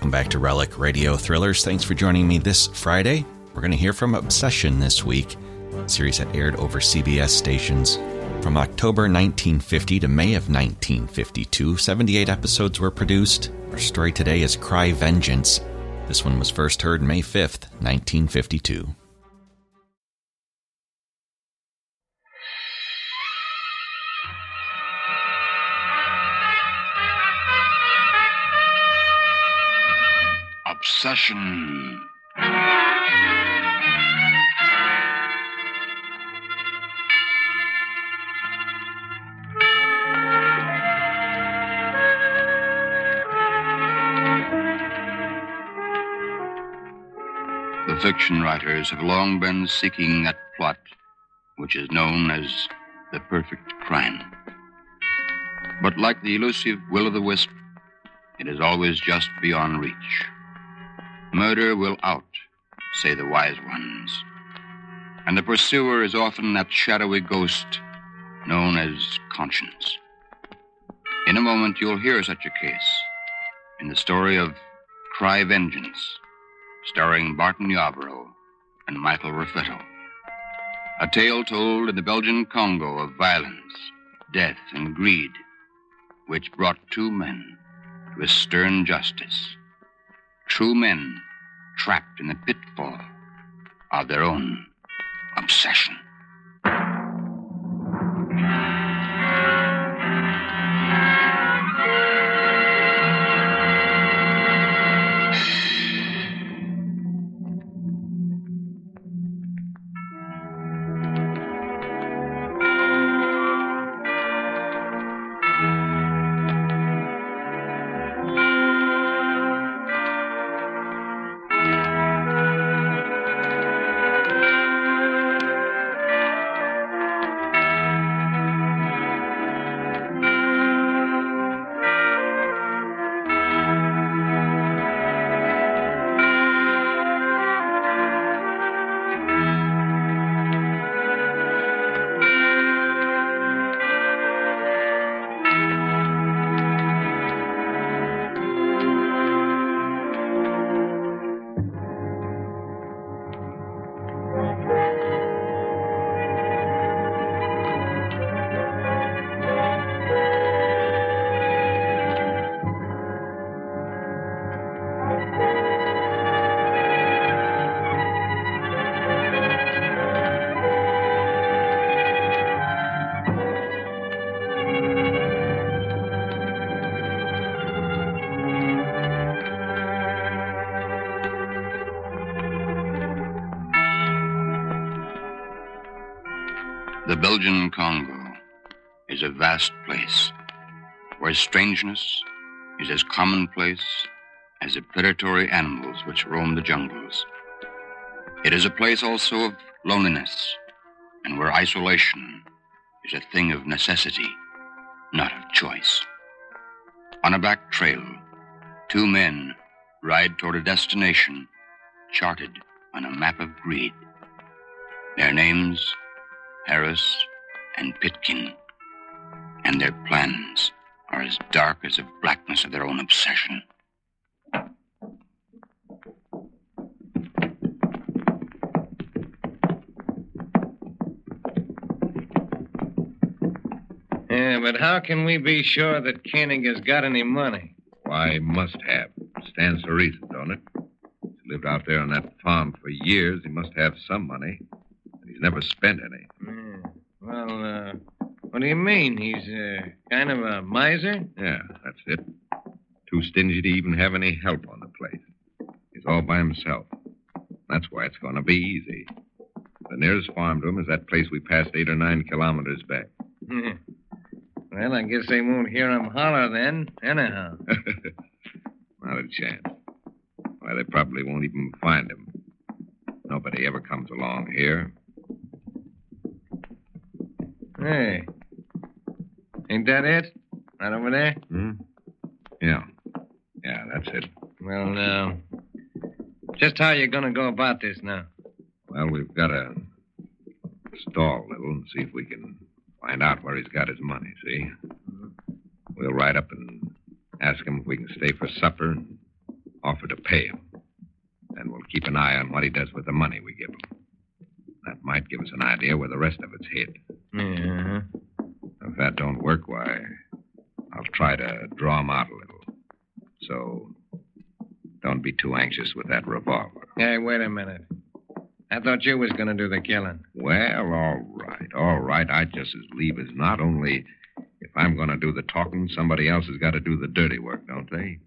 Welcome back to Relic Radio Thrillers. Thanks for joining me this Friday. We're going to hear from Obsession this week, a series that aired over CBS stations from October 1950 to May of 1952. 78 episodes were produced. Our story today is Cry Vengeance. This one was first heard May 5th, 1952. Obsession. The fiction writers have long been seeking that plot which is known as the perfect crime. But like the elusive will o' the wisp, it is always just beyond reach. Murder will out, say the wise ones. And the pursuer is often that shadowy ghost known as conscience. In a moment, you'll hear such a case in the story of Cry Vengeance, starring Barton Yarborough and Michael Raffetto. A tale told in the Belgian Congo of violence, death, and greed, which brought two men to a stern justice. True men trapped in the pitfall of their own obsession. Belgian Congo is a vast place where strangeness is as commonplace as the predatory animals which roam the jungles. It is a place also of loneliness and where isolation is a thing of necessity, not of choice. On a back trail, two men ride toward a destination charted on a map of greed. Their names, Harris and Pitkin, and their plans are as dark as the blackness of their own obsession. Yeah, but how can we be sure that Koenig has got any money? Why, must have. Stands to reason, don't it? He's lived out there on that farm for years. He must have some money. And he's never spent any. What do you mean? He's uh, kind of a miser? Yeah, that's it. Too stingy to even have any help on the place. He's all by himself. That's why it's going to be easy. The nearest farm to him is that place we passed eight or nine kilometers back. well, I guess they won't hear him holler then, anyhow. Not a chance. Why, they probably won't even find him. Nobody ever comes along here. Hey. Ain't that it? Right over there? Hmm? Yeah. Yeah, that's it. Well, uh, just how you going to go about this now? Well, we've got to stall a little and see if we can find out where he's got his money, see? We'll ride up and ask him if we can stay for supper and offer to pay him. And we'll keep an eye on what he does with the money we give him. That might give us an idea where the rest of it's hid. Yeah. That don't work, why, I'll try to draw him out a little. So, don't be too anxious with that revolver. Hey, wait a minute. I thought you was going to do the killing. Well, all right, all right. I'd just as leave as not. Only, if I'm going to do the talking, somebody else has got to do the dirty work, don't they?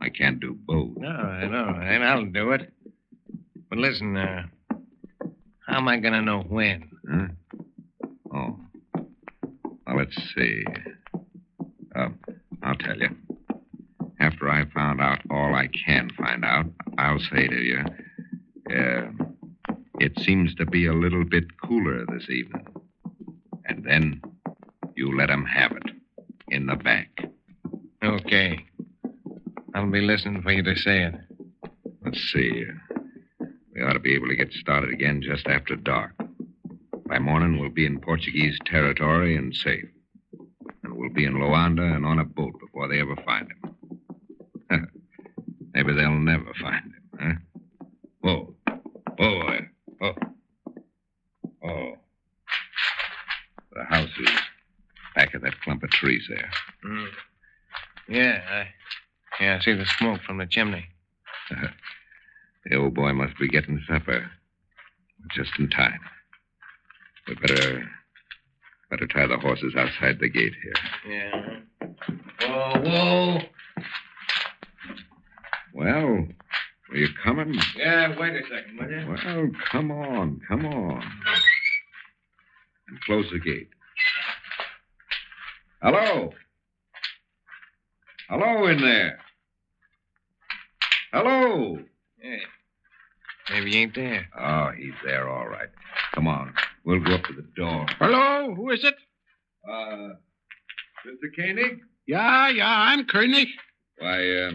I can't do both. No, I know, and I'll do it. But listen, uh, how am I going to know when? Huh? Let's see. Uh, I'll tell you. After I found out all I can find out, I'll say to you, uh, it seems to be a little bit cooler this evening. And then you let 'em have it in the back. Okay. I'll be listening for you to say it. Let's see. We ought to be able to get started again just after dark. By morning, we'll be in Portuguese territory and safe. Be in Luanda and on a boat before they ever find him. Maybe they'll never find him, huh? Whoa. Oh. Oh. The house is back of that clump of trees there. Mm. Yeah, I, yeah, I see the smoke from the chimney. The old boy must be getting supper. Just in time. We better better tie the horses outside the gate here. Yeah. Whoa, whoa. Well, are you coming? Yeah, wait a second, will you? Well, come on, come on. And close the gate. Hello? Hello in there. Hello? Yeah. Maybe he ain't there. Oh, he's there, all right. Come on. We'll go up to the door. Hello, who is it? Uh, Mr. Koenig? Yeah, yeah, I'm Koenig. Why, uh,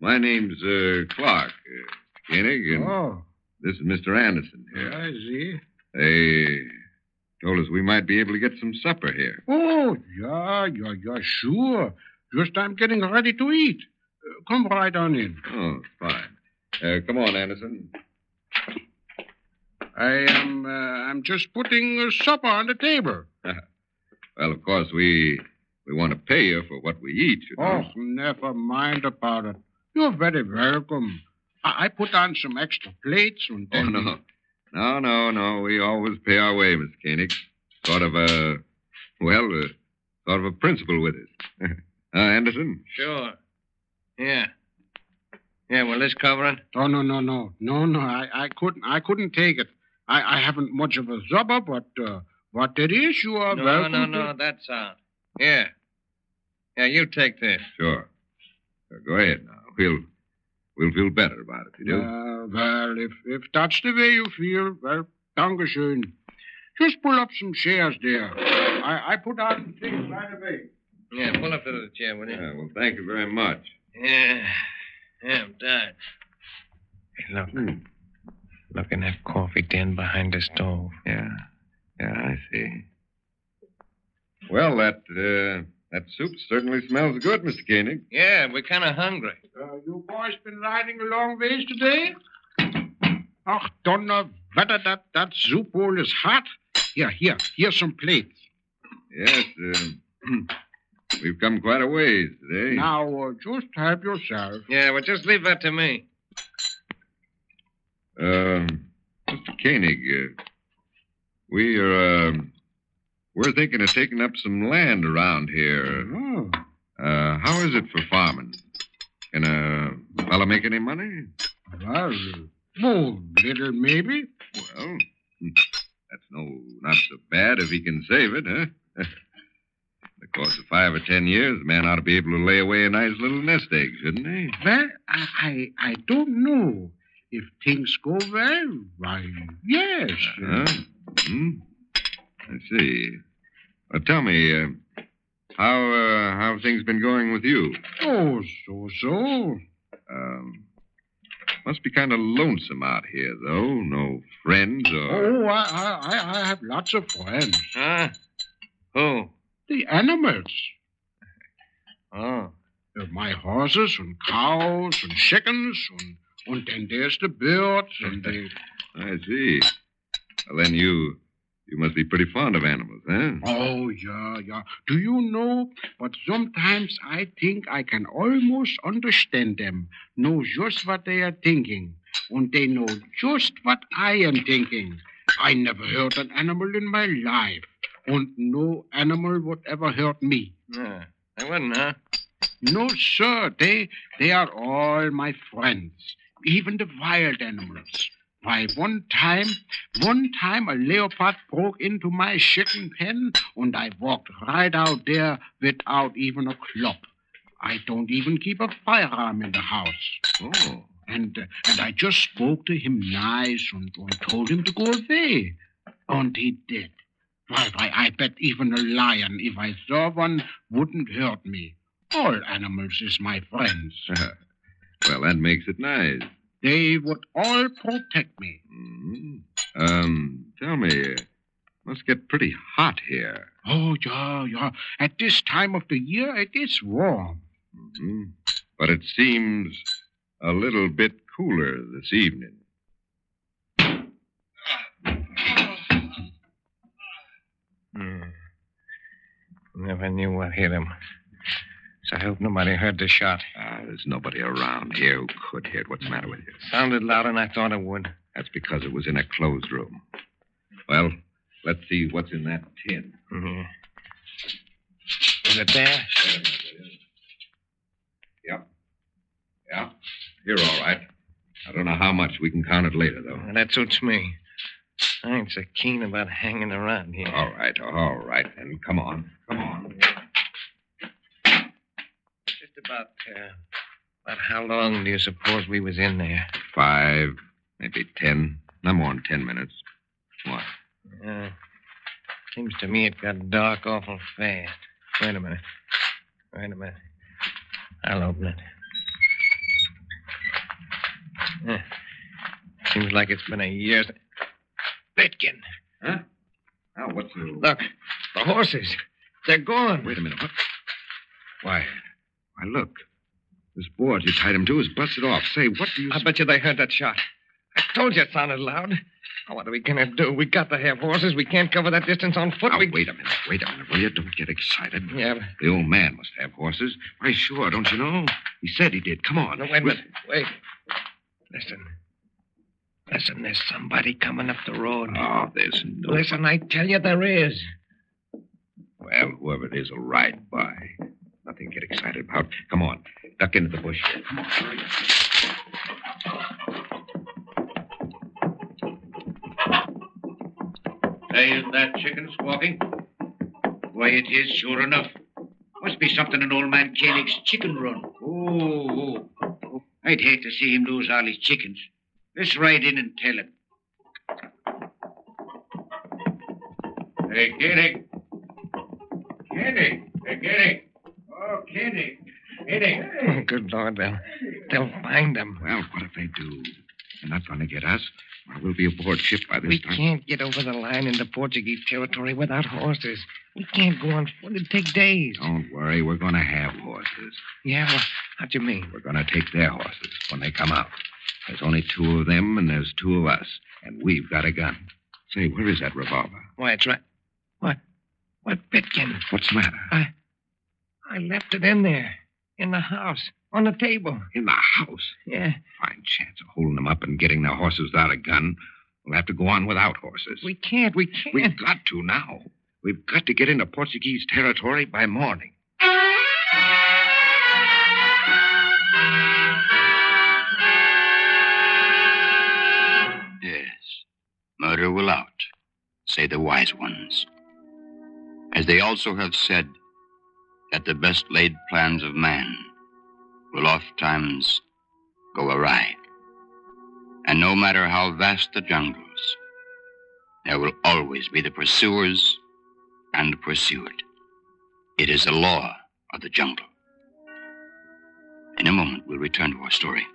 my name's uh, Clark, uh, Koenig, and Oh, this is Mr. Anderson here. I see. They told us we might be able to get some supper here. Oh, yeah, yeah, yeah, sure. Just I'm getting ready to eat. Uh, come right on in. Oh, fine. Uh, come on, Anderson. I am, uh, I'm just putting uh, supper on the table. Well, of course, we we want to pay you for what we eat, you know. Oh, never mind about it. You're very welcome. I, I put on some extra plates and Oh, then... no. No, no, no. We always pay our way, Miss Koenig. Sort of a, well, uh, sort of a principle with us. uh, Anderson? Sure. Yeah. Yeah, will this cover it? Oh no no no no no! I, I couldn't I couldn't take it. I, I haven't much of a supper, but uh, what it is, you are No, welcome. no, to- no, that's out. Yeah. Yeah, you take this. Sure. Uh, go ahead now. We'll, we'll feel better about it, you do? Uh, well, if if that's the way you feel, well, dankeschön. Just pull up some chairs there. I, I put out the things right away. Yeah, pull up to the chair, will you? Yeah, well, thank you very much. Yeah. Yeah, I'm tired. Hey, look. Hmm. Look in that coffee tin behind the stove. Yeah. Yeah, I see. Well, that, uh, that soup certainly smells good, Mr. Koenig. Yeah, we're kind of hungry. Uh, you boys been riding a long ways today? Ach, donner, wetter, that, that soup bowl is hot. Here, here, here's some plates. Yes, uh, we've come quite a ways today. Now, uh, just help yourself. Yeah, well, just leave that to me. Um, Mr. Koenig, uh, we are, um, we're thinking of taking up some land around here. Oh, Uh, how is it for farming? Can a fella make any money? well, oh, little maybe. Well, hmm, that's no, not so bad if he can save it, huh? In the course of five or ten years, the man ought to be able to lay away a nice little nest egg, shouldn't he? Well, I, I, I don't know. If things go well, why, yes. Huh? Hmm? I see. Well, tell me, uh, how uh, how have things been going with you? Oh, so, so. Um, must be kind of lonesome out here, though. No friends or. Oh, I, I, I- I have lots of friends. Huh? Who? The animals. Oh. uh, my horses and cows and chickens, and, and then there's the birds and the. I see. Well, then you you must be pretty fond of animals, eh? Oh, yeah, yeah. Do you know? But sometimes I think I can almost understand them, know just what they are thinking, and they know just what I am thinking. I never hurt an animal in my life, and no animal would ever hurt me. Yeah, they wouldn't, huh? No, sir. They they are all my friends, even the wild animals. Why, one time, one time a leopard broke into my chicken pen, and I walked right out there without even a club. I don't even keep a firearm in the house. Oh. And uh, and I just spoke to him nice and, and told him to go away. And he did. Why, why, I bet even a lion, if I saw one, wouldn't hurt me. All animals is my friends. Well, that makes it nice. They would all protect me. Mhm. Um, tell me, must get pretty hot here. Oh, yeah, yeah. At this time of the year, it is warm. hmm But it seems a little bit cooler this evening. Hmm. Never knew what hit him. So I hope nobody heard the shot. Ah, there's nobody around here who could hear it. What's the matter with you? Sounded louder than I thought it would. That's because it was in a closed room. Well, let's see what's in that tin. Mhm. Is it there? Yep. Yeah. You're all right. I don't know how much. We can count it later, though. Well, that suits me. I ain't so keen about hanging around here. All right, all right. Then come on. Come on. About, uh, about how long do you suppose we was in there? Five, maybe ten. No more than ten minutes. What? Uh, seems to me it got dark awful fast. Wait a minute. Wait a minute. I'll open it. Eh, seems like it's been a year. since- Pitkin, Huh? Oh, what's the... look, the horses. They're gone. Wait a minute. What? Why? Why, look. This board you tied him to is busted off. Say, what do you... I bet you they heard that shot. I told you it sounded loud. Oh, what are we gonna do? We got to have horses. We can't cover that distance on foot. Now, we... wait a minute. Wait a minute, will you? Don't get excited. Yeah, but... The old man must have horses. Why, sure, don't you know? He said he did. Come on. No, wait a minute. Wait. Listen. Listen, there's somebody coming up the road. Oh, there's no... Listen, I tell you there is. Well, whoever it is will ride by. Nothing to get excited about. Come on. Duck into the bush. Come on, hurry. Say, is that chicken squawking? Why, it is, sure enough. Must be something in old man Koenig's chicken run. Oh, oh. I'd hate to see him lose all his chickens. Let's ride in and tell him. Hey, Koenig. Koenig. Hey, Koenig. Koenig. Koenig. Good Lord, they'll, they'll find them. Well, what if they do? They're not going to get us. Well, we'll be aboard ship by this We time. We can't get over the line into Portuguese territory without horses. We can't go on foot. It'd take days. Don't worry. We're going to have horses. Yeah, well, how do you mean? We're going to take their horses when they come out. There's only two of them, and there's two of us. And we've got a gun. Say, where is that revolver? Why, it's right. What? What, Pitkin? What's the matter? I, I left it in there, in the house, on the table. In the house. Yeah, Fine chance of holding them up and getting their horses without a gun. We'll have to go on without horses. we can't. We can't. We've got to now. We've got to get into Portuguese territory by morning. Yes. Murder will out, say the wise ones. As they also have said that the best laid plans of man will ofttimes go awry. And no matter how vast the jungles, there will always be the pursuers and pursued. It is the law of the jungle. In a moment, we'll return to our story.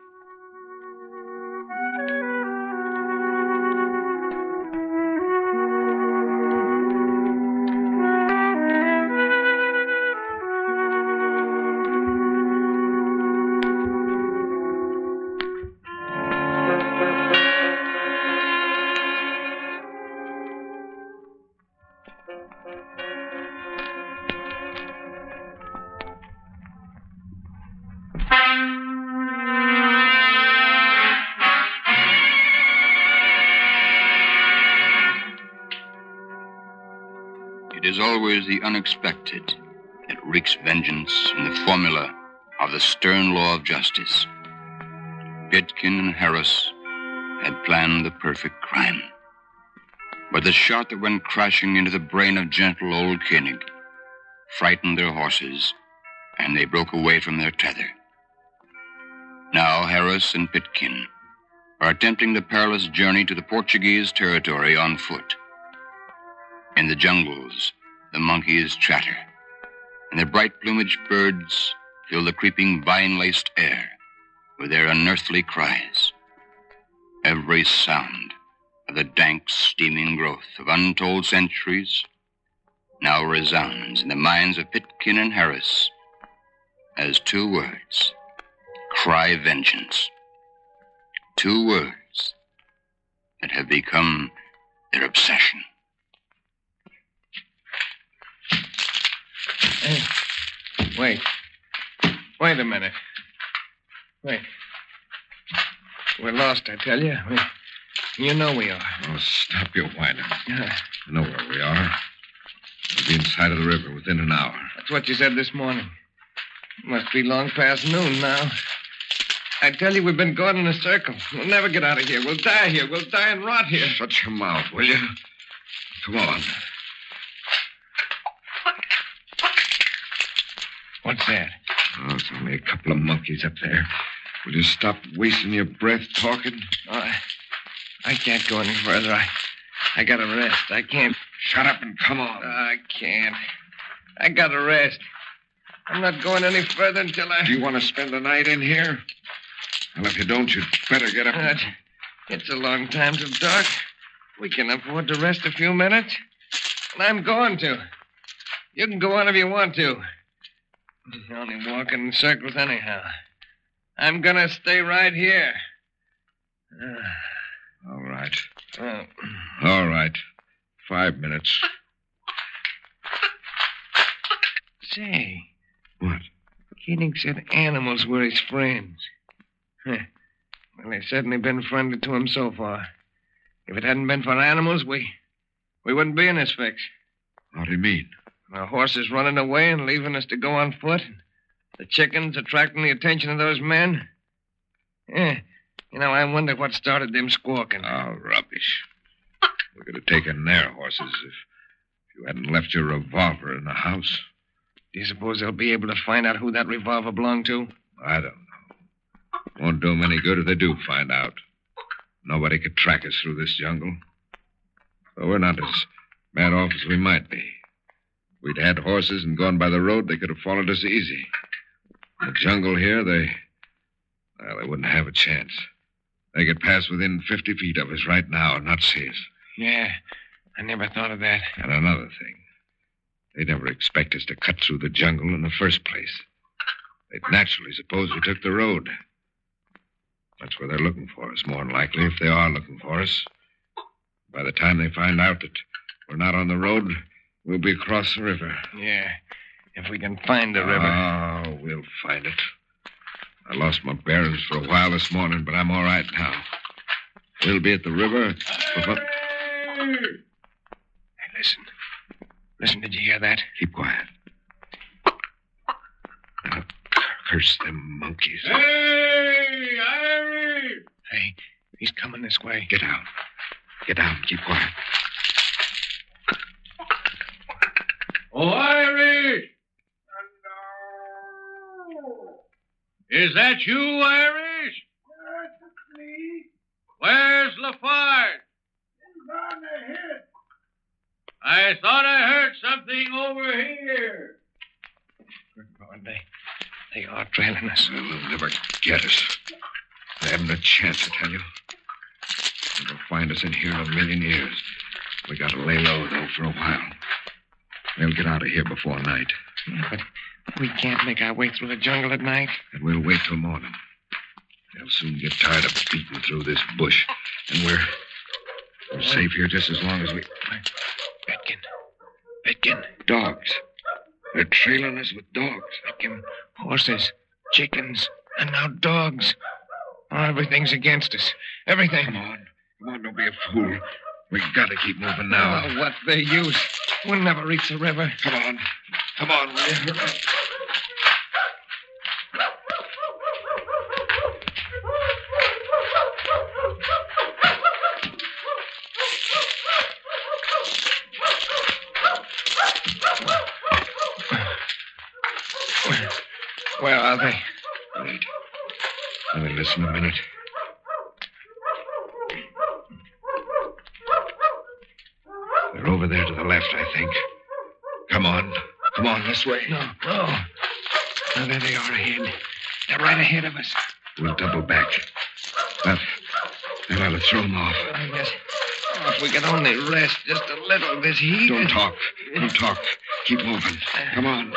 Is always the unexpected that wreaks vengeance in the formula of the stern law of justice. Pitkin and Harris had planned the perfect crime. But the shot that went crashing into the brain of gentle old Koenig frightened their horses, and they broke away from their tether. Now Harris and Pitkin are attempting the perilous journey to the Portuguese territory on foot. In the jungles, the monkeys chatter, and the bright plumaged birds fill the creeping vine laced air with their unearthly cries. Every sound of the dank, steaming growth of untold centuries now resounds in the minds of Pitkin and Harris as two words cry vengeance. Two words that have become their obsession. Hey, wait. Wait a minute. Wait. We're lost, I tell you. We, you know we are. Oh, stop your whining. Yeah, I know where we are. We'll be inside of the river within an hour. that's what you said this morning. Must be long past noon now. I tell you, we've been going in a circle. We'll never get out of here. We'll die here. We'll die and rot here. Shut your mouth, will you? Come on. What's that? Oh, it's only a couple of monkeys up there. Will you stop wasting your breath talking? Oh, I, I can't go any further. I, I gotta rest. I can't. Shut up and come on. I can't. I gotta rest. I'm not going any further until I. Do you want to spend the night in here? Well, if you don't, you'd better get up. Uh, it's a long time till dark. We can afford to rest a few minutes. And I'm going to. You can go on if you want to. You're only walking in circles anyhow. I'm gonna stay right here. All right. Uh, All right. Five minutes. say, What? Koenig said animals were his friends. Huh. Well, they've certainly been friendly to him so far. If it hadn't been for animals, we we wouldn't be in this fix. What do you mean? Our horses running away and leaving us to go on foot. The chickens attracting the attention of those men. Yeah. You know, I wonder what started them squawking. Oh, rubbish. We could have taken their horses if, if you hadn't left your revolver in the house. Do you suppose they'll be able to find out who that revolver belonged to? I don't know. Won't do 'em any good if they do find out. Nobody could track us through this jungle. So we're not as bad off as we might be. We'd had horses and gone by the road, they could have followed us easy. In the jungle here, they. Well, they wouldn't have a chance. They could pass within 50 feet of us right now and not see us. Yeah. I never thought of that. And another thing. They'd never expect us to cut through the jungle in the first place. They'd naturally suppose we took the road. That's where they're looking for us, more than likely, if they are looking for us. By the time they find out that we're not on the road, we'll be across the river. Yeah. If we can find the river. Oh, we'll find it. I lost my bearings for a while this morning, but I'm all right now. We'll be at the river. before- Hey, listen. Listen, did you hear that? Keep quiet. Now, curse them monkeys. Hey, Irie! Hey, he's coming this way. Get out. Get out. Keep quiet. Oh, Irish! Is that you, Irish? Yes, it's me. Where's Lafarge? He's on the hit. I thought I heard something over here. Good Lord, they, they are trailing us. They'll never get us. They haven't a chance, I tell you. They'll find us in here in a million years. We gotta lay low, though, for a while. They'll get out of here before night, Yeah, but we can't make our way through the jungle at night. and we'll wait till morning. They'll soon get tired of beating through this bush, and we're we're safe here just as long as we. Pitkin. Pitkin. Dogs. They're trailing us with dogs. Pitkin. Horses. Chickens. And now dogs. Oh, everything's against us. Everything. Come on. Come on, don't be a fool. We've gotta keep moving now. Oh, what the use? We'll never reach the river. Come on. Come on, will you? Where are they? Wait. Let me listen a minute. They're over there to the left, I think. Come on. Come on, this way. No, no. No, there they are ahead. They're right ahead of us. We'll double back. That, that ought to throw them off. Oh, yes. Oh, if we could only rest just a little, this heat. Don't talk. Don't talk. Keep moving. Come on.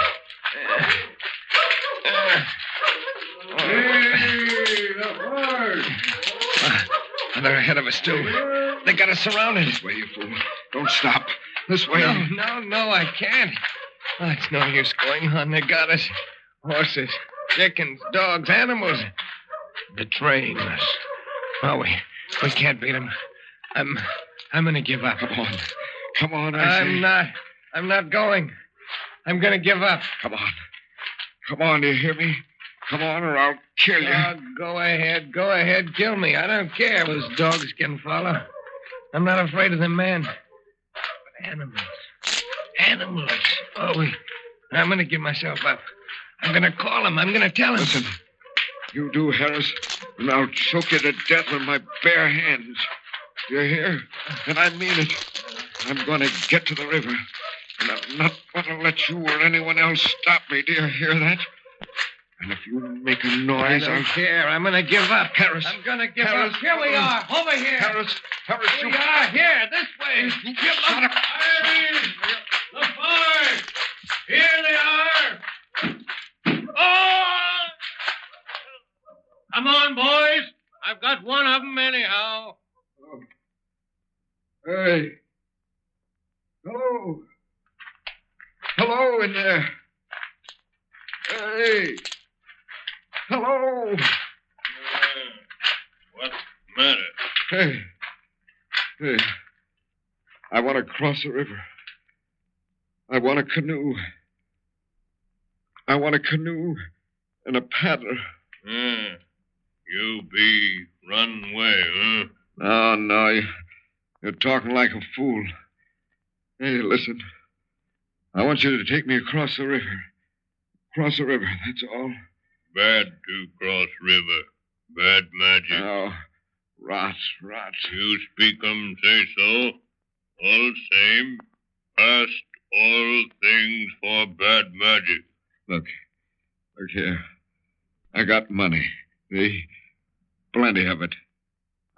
Oh, they're ahead of us, too. They got us surrounded. This way, you fool. Don't stop. This way. No, no, no, I can't. Oh, it's no use going on. They got us. Horses, chickens, dogs, animals. Betraying us. Oh, we, we can't beat them. I'm, I'm going to give up. Come on. Come on, I say. I'm not. I'm not going. I'm going to give up. Come on. Come on, do you hear me? Come on, or I'll kill you. Oh, go ahead. Go ahead. Kill me. I don't care. Those dogs can follow. I'm not afraid of the men. But animals. Animals. Oh, I'm going to give myself up. I'm going to call him. I'm going to tell him. Listen. You do, Harris, and I'll choke you to death with my bare hands. You hear? And I mean it. I'm going to get to the river. And I'm not going to let you or anyone else stop me. Do you hear that? And if you make a noise, I don't I'll. care. I'm going to give up. Harris. I'm going to give Harris, up. Here we are. Over here. Harris, Harris, Here you. we are. Here. This way. Give Shut up. The fire. Here they are. Oh! Come on, boys. I've got one of them anyhow. Oh. Hey. Hello. Hello in there. Hey. Hello. Uh, what's the matter? Hey. Hey. I want to cross the river. I want a canoe. I want a canoe and a paddler. Hmm. You be run away, huh? No, no, you, you're talking like a fool. Hey, listen. I want you to take me across the river. Across the river, that's all. Bad to cross river. Bad magic. Oh, rot, rot. You speak 'em, say so. All same, past all things for bad magic. Look, look here. I got money. See? Plenty of it.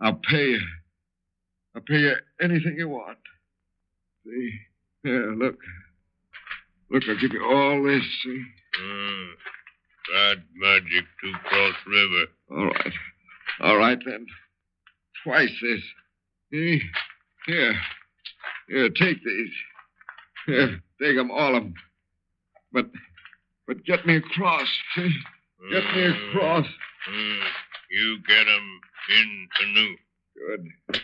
I'll pay you. I'll pay you anything you want. See? Here, look. Look, I'll give you all this. See? Mm, Bad magic to cross river. All right. All right, then. Twice this. See? Here. Here, take these. Here, take them, all of them. But, but get me across. Get me across. Hmm. You get 'em in canoe. Good.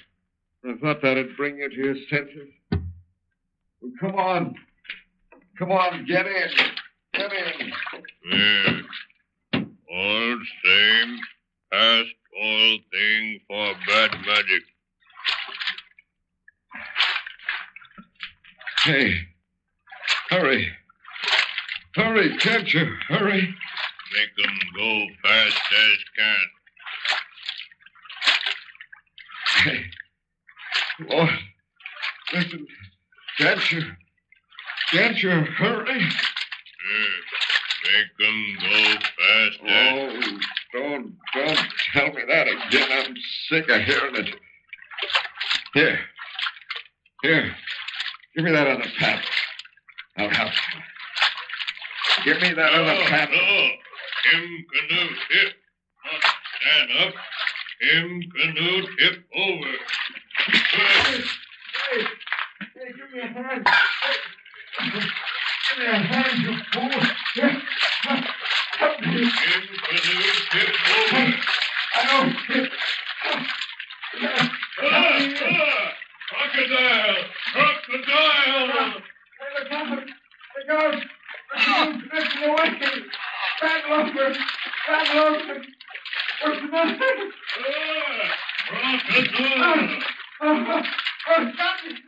I thought that'd bring you to your senses. Well, come on. Come on, get in. Get in. Hmm. All same, past all thing for bad magic. Hey, hurry. Hurry, can't you? Hurry. Make 'em go fast as can. Hey, Lord, listen, can't you? Can't you hurry? Hmm. Make 'em go fast as Oh, don't, don't tell me that again. I'm sick of hearing it. Here, here, give me that other paddle. I'll help you. Give me that other paddle. no. Him canoe tip. Not stand up. Him canoe tip over. Hey, hey, give me a hand. Give me a hand, you fool. Here, help me. Him canoe tip over. I don't. Ah, ah. Watch Crocodile! Crocodile! The ghost! The ghost! Listen away! Back over! Back over! What's the matter? Crocodile! Oh, oh, stop it!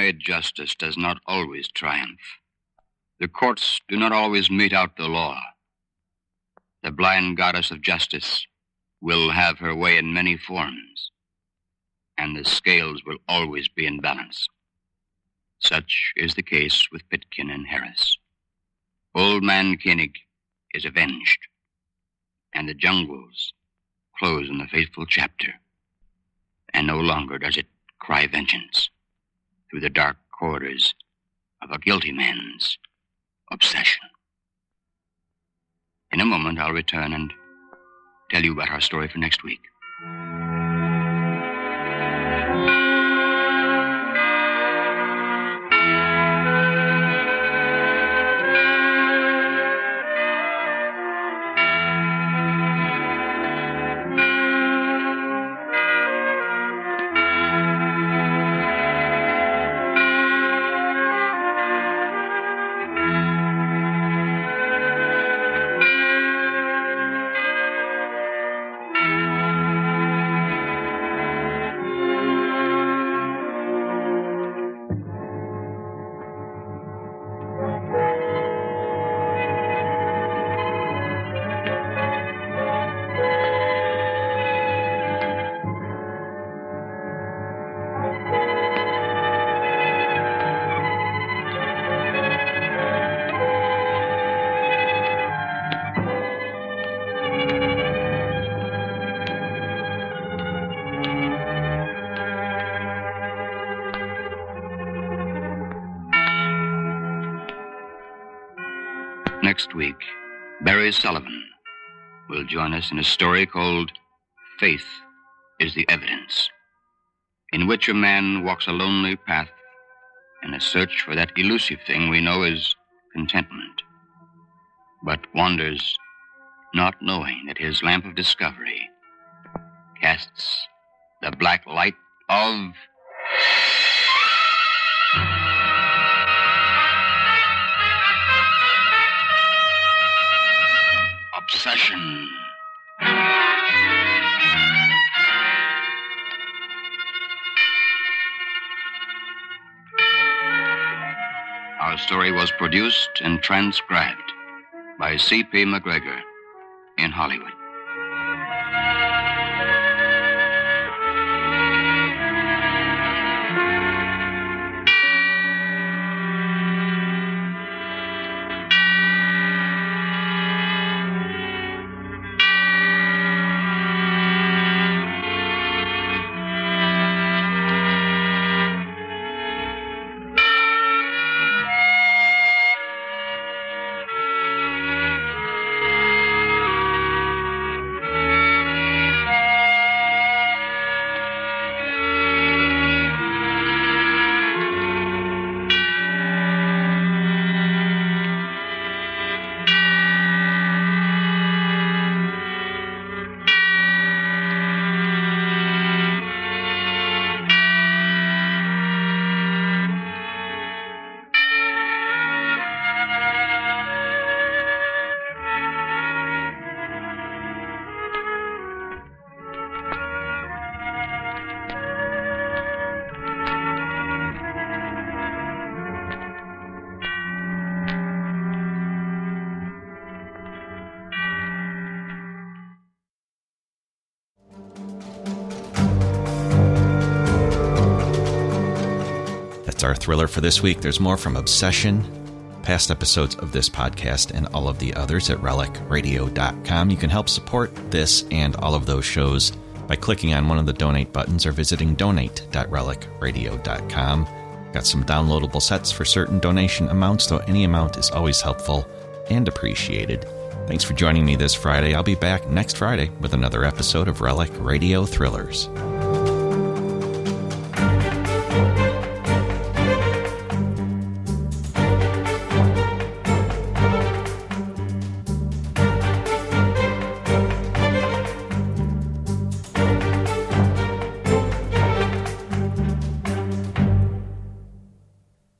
Made justice does not always triumph. The courts do not always mete out the law. The blind goddess of justice will have her way in many forms, and the scales will always be in balance. Such is the case with Pitkin and Harris. Old Man Koenig is avenged, and the jungles close in the fateful chapter, and no longer does it cry vengeance through the dark corridors of a guilty man's obsession. In a moment, I'll return and tell you about our story for next week. Next week, Barry Sullivan will join us in a story called Faith is the Evidence, in which a man walks a lonely path in a search for that elusive thing we know as contentment, but wanders not knowing that his lamp of discovery casts the black light of Our story was produced and transcribed by C.P. MacGregor in Hollywood. Our thriller for this week. There's more from Obsession, past episodes of this podcast, and all of the others at relicradio.com. You can help support this and all of those shows by clicking on one of the donate buttons or visiting donate.relicradio.com. Got some downloadable sets for certain donation amounts, though any amount is always helpful and appreciated. Thanks for joining me this Friday. I'll be back next Friday with another episode of Relic Radio Thrillers.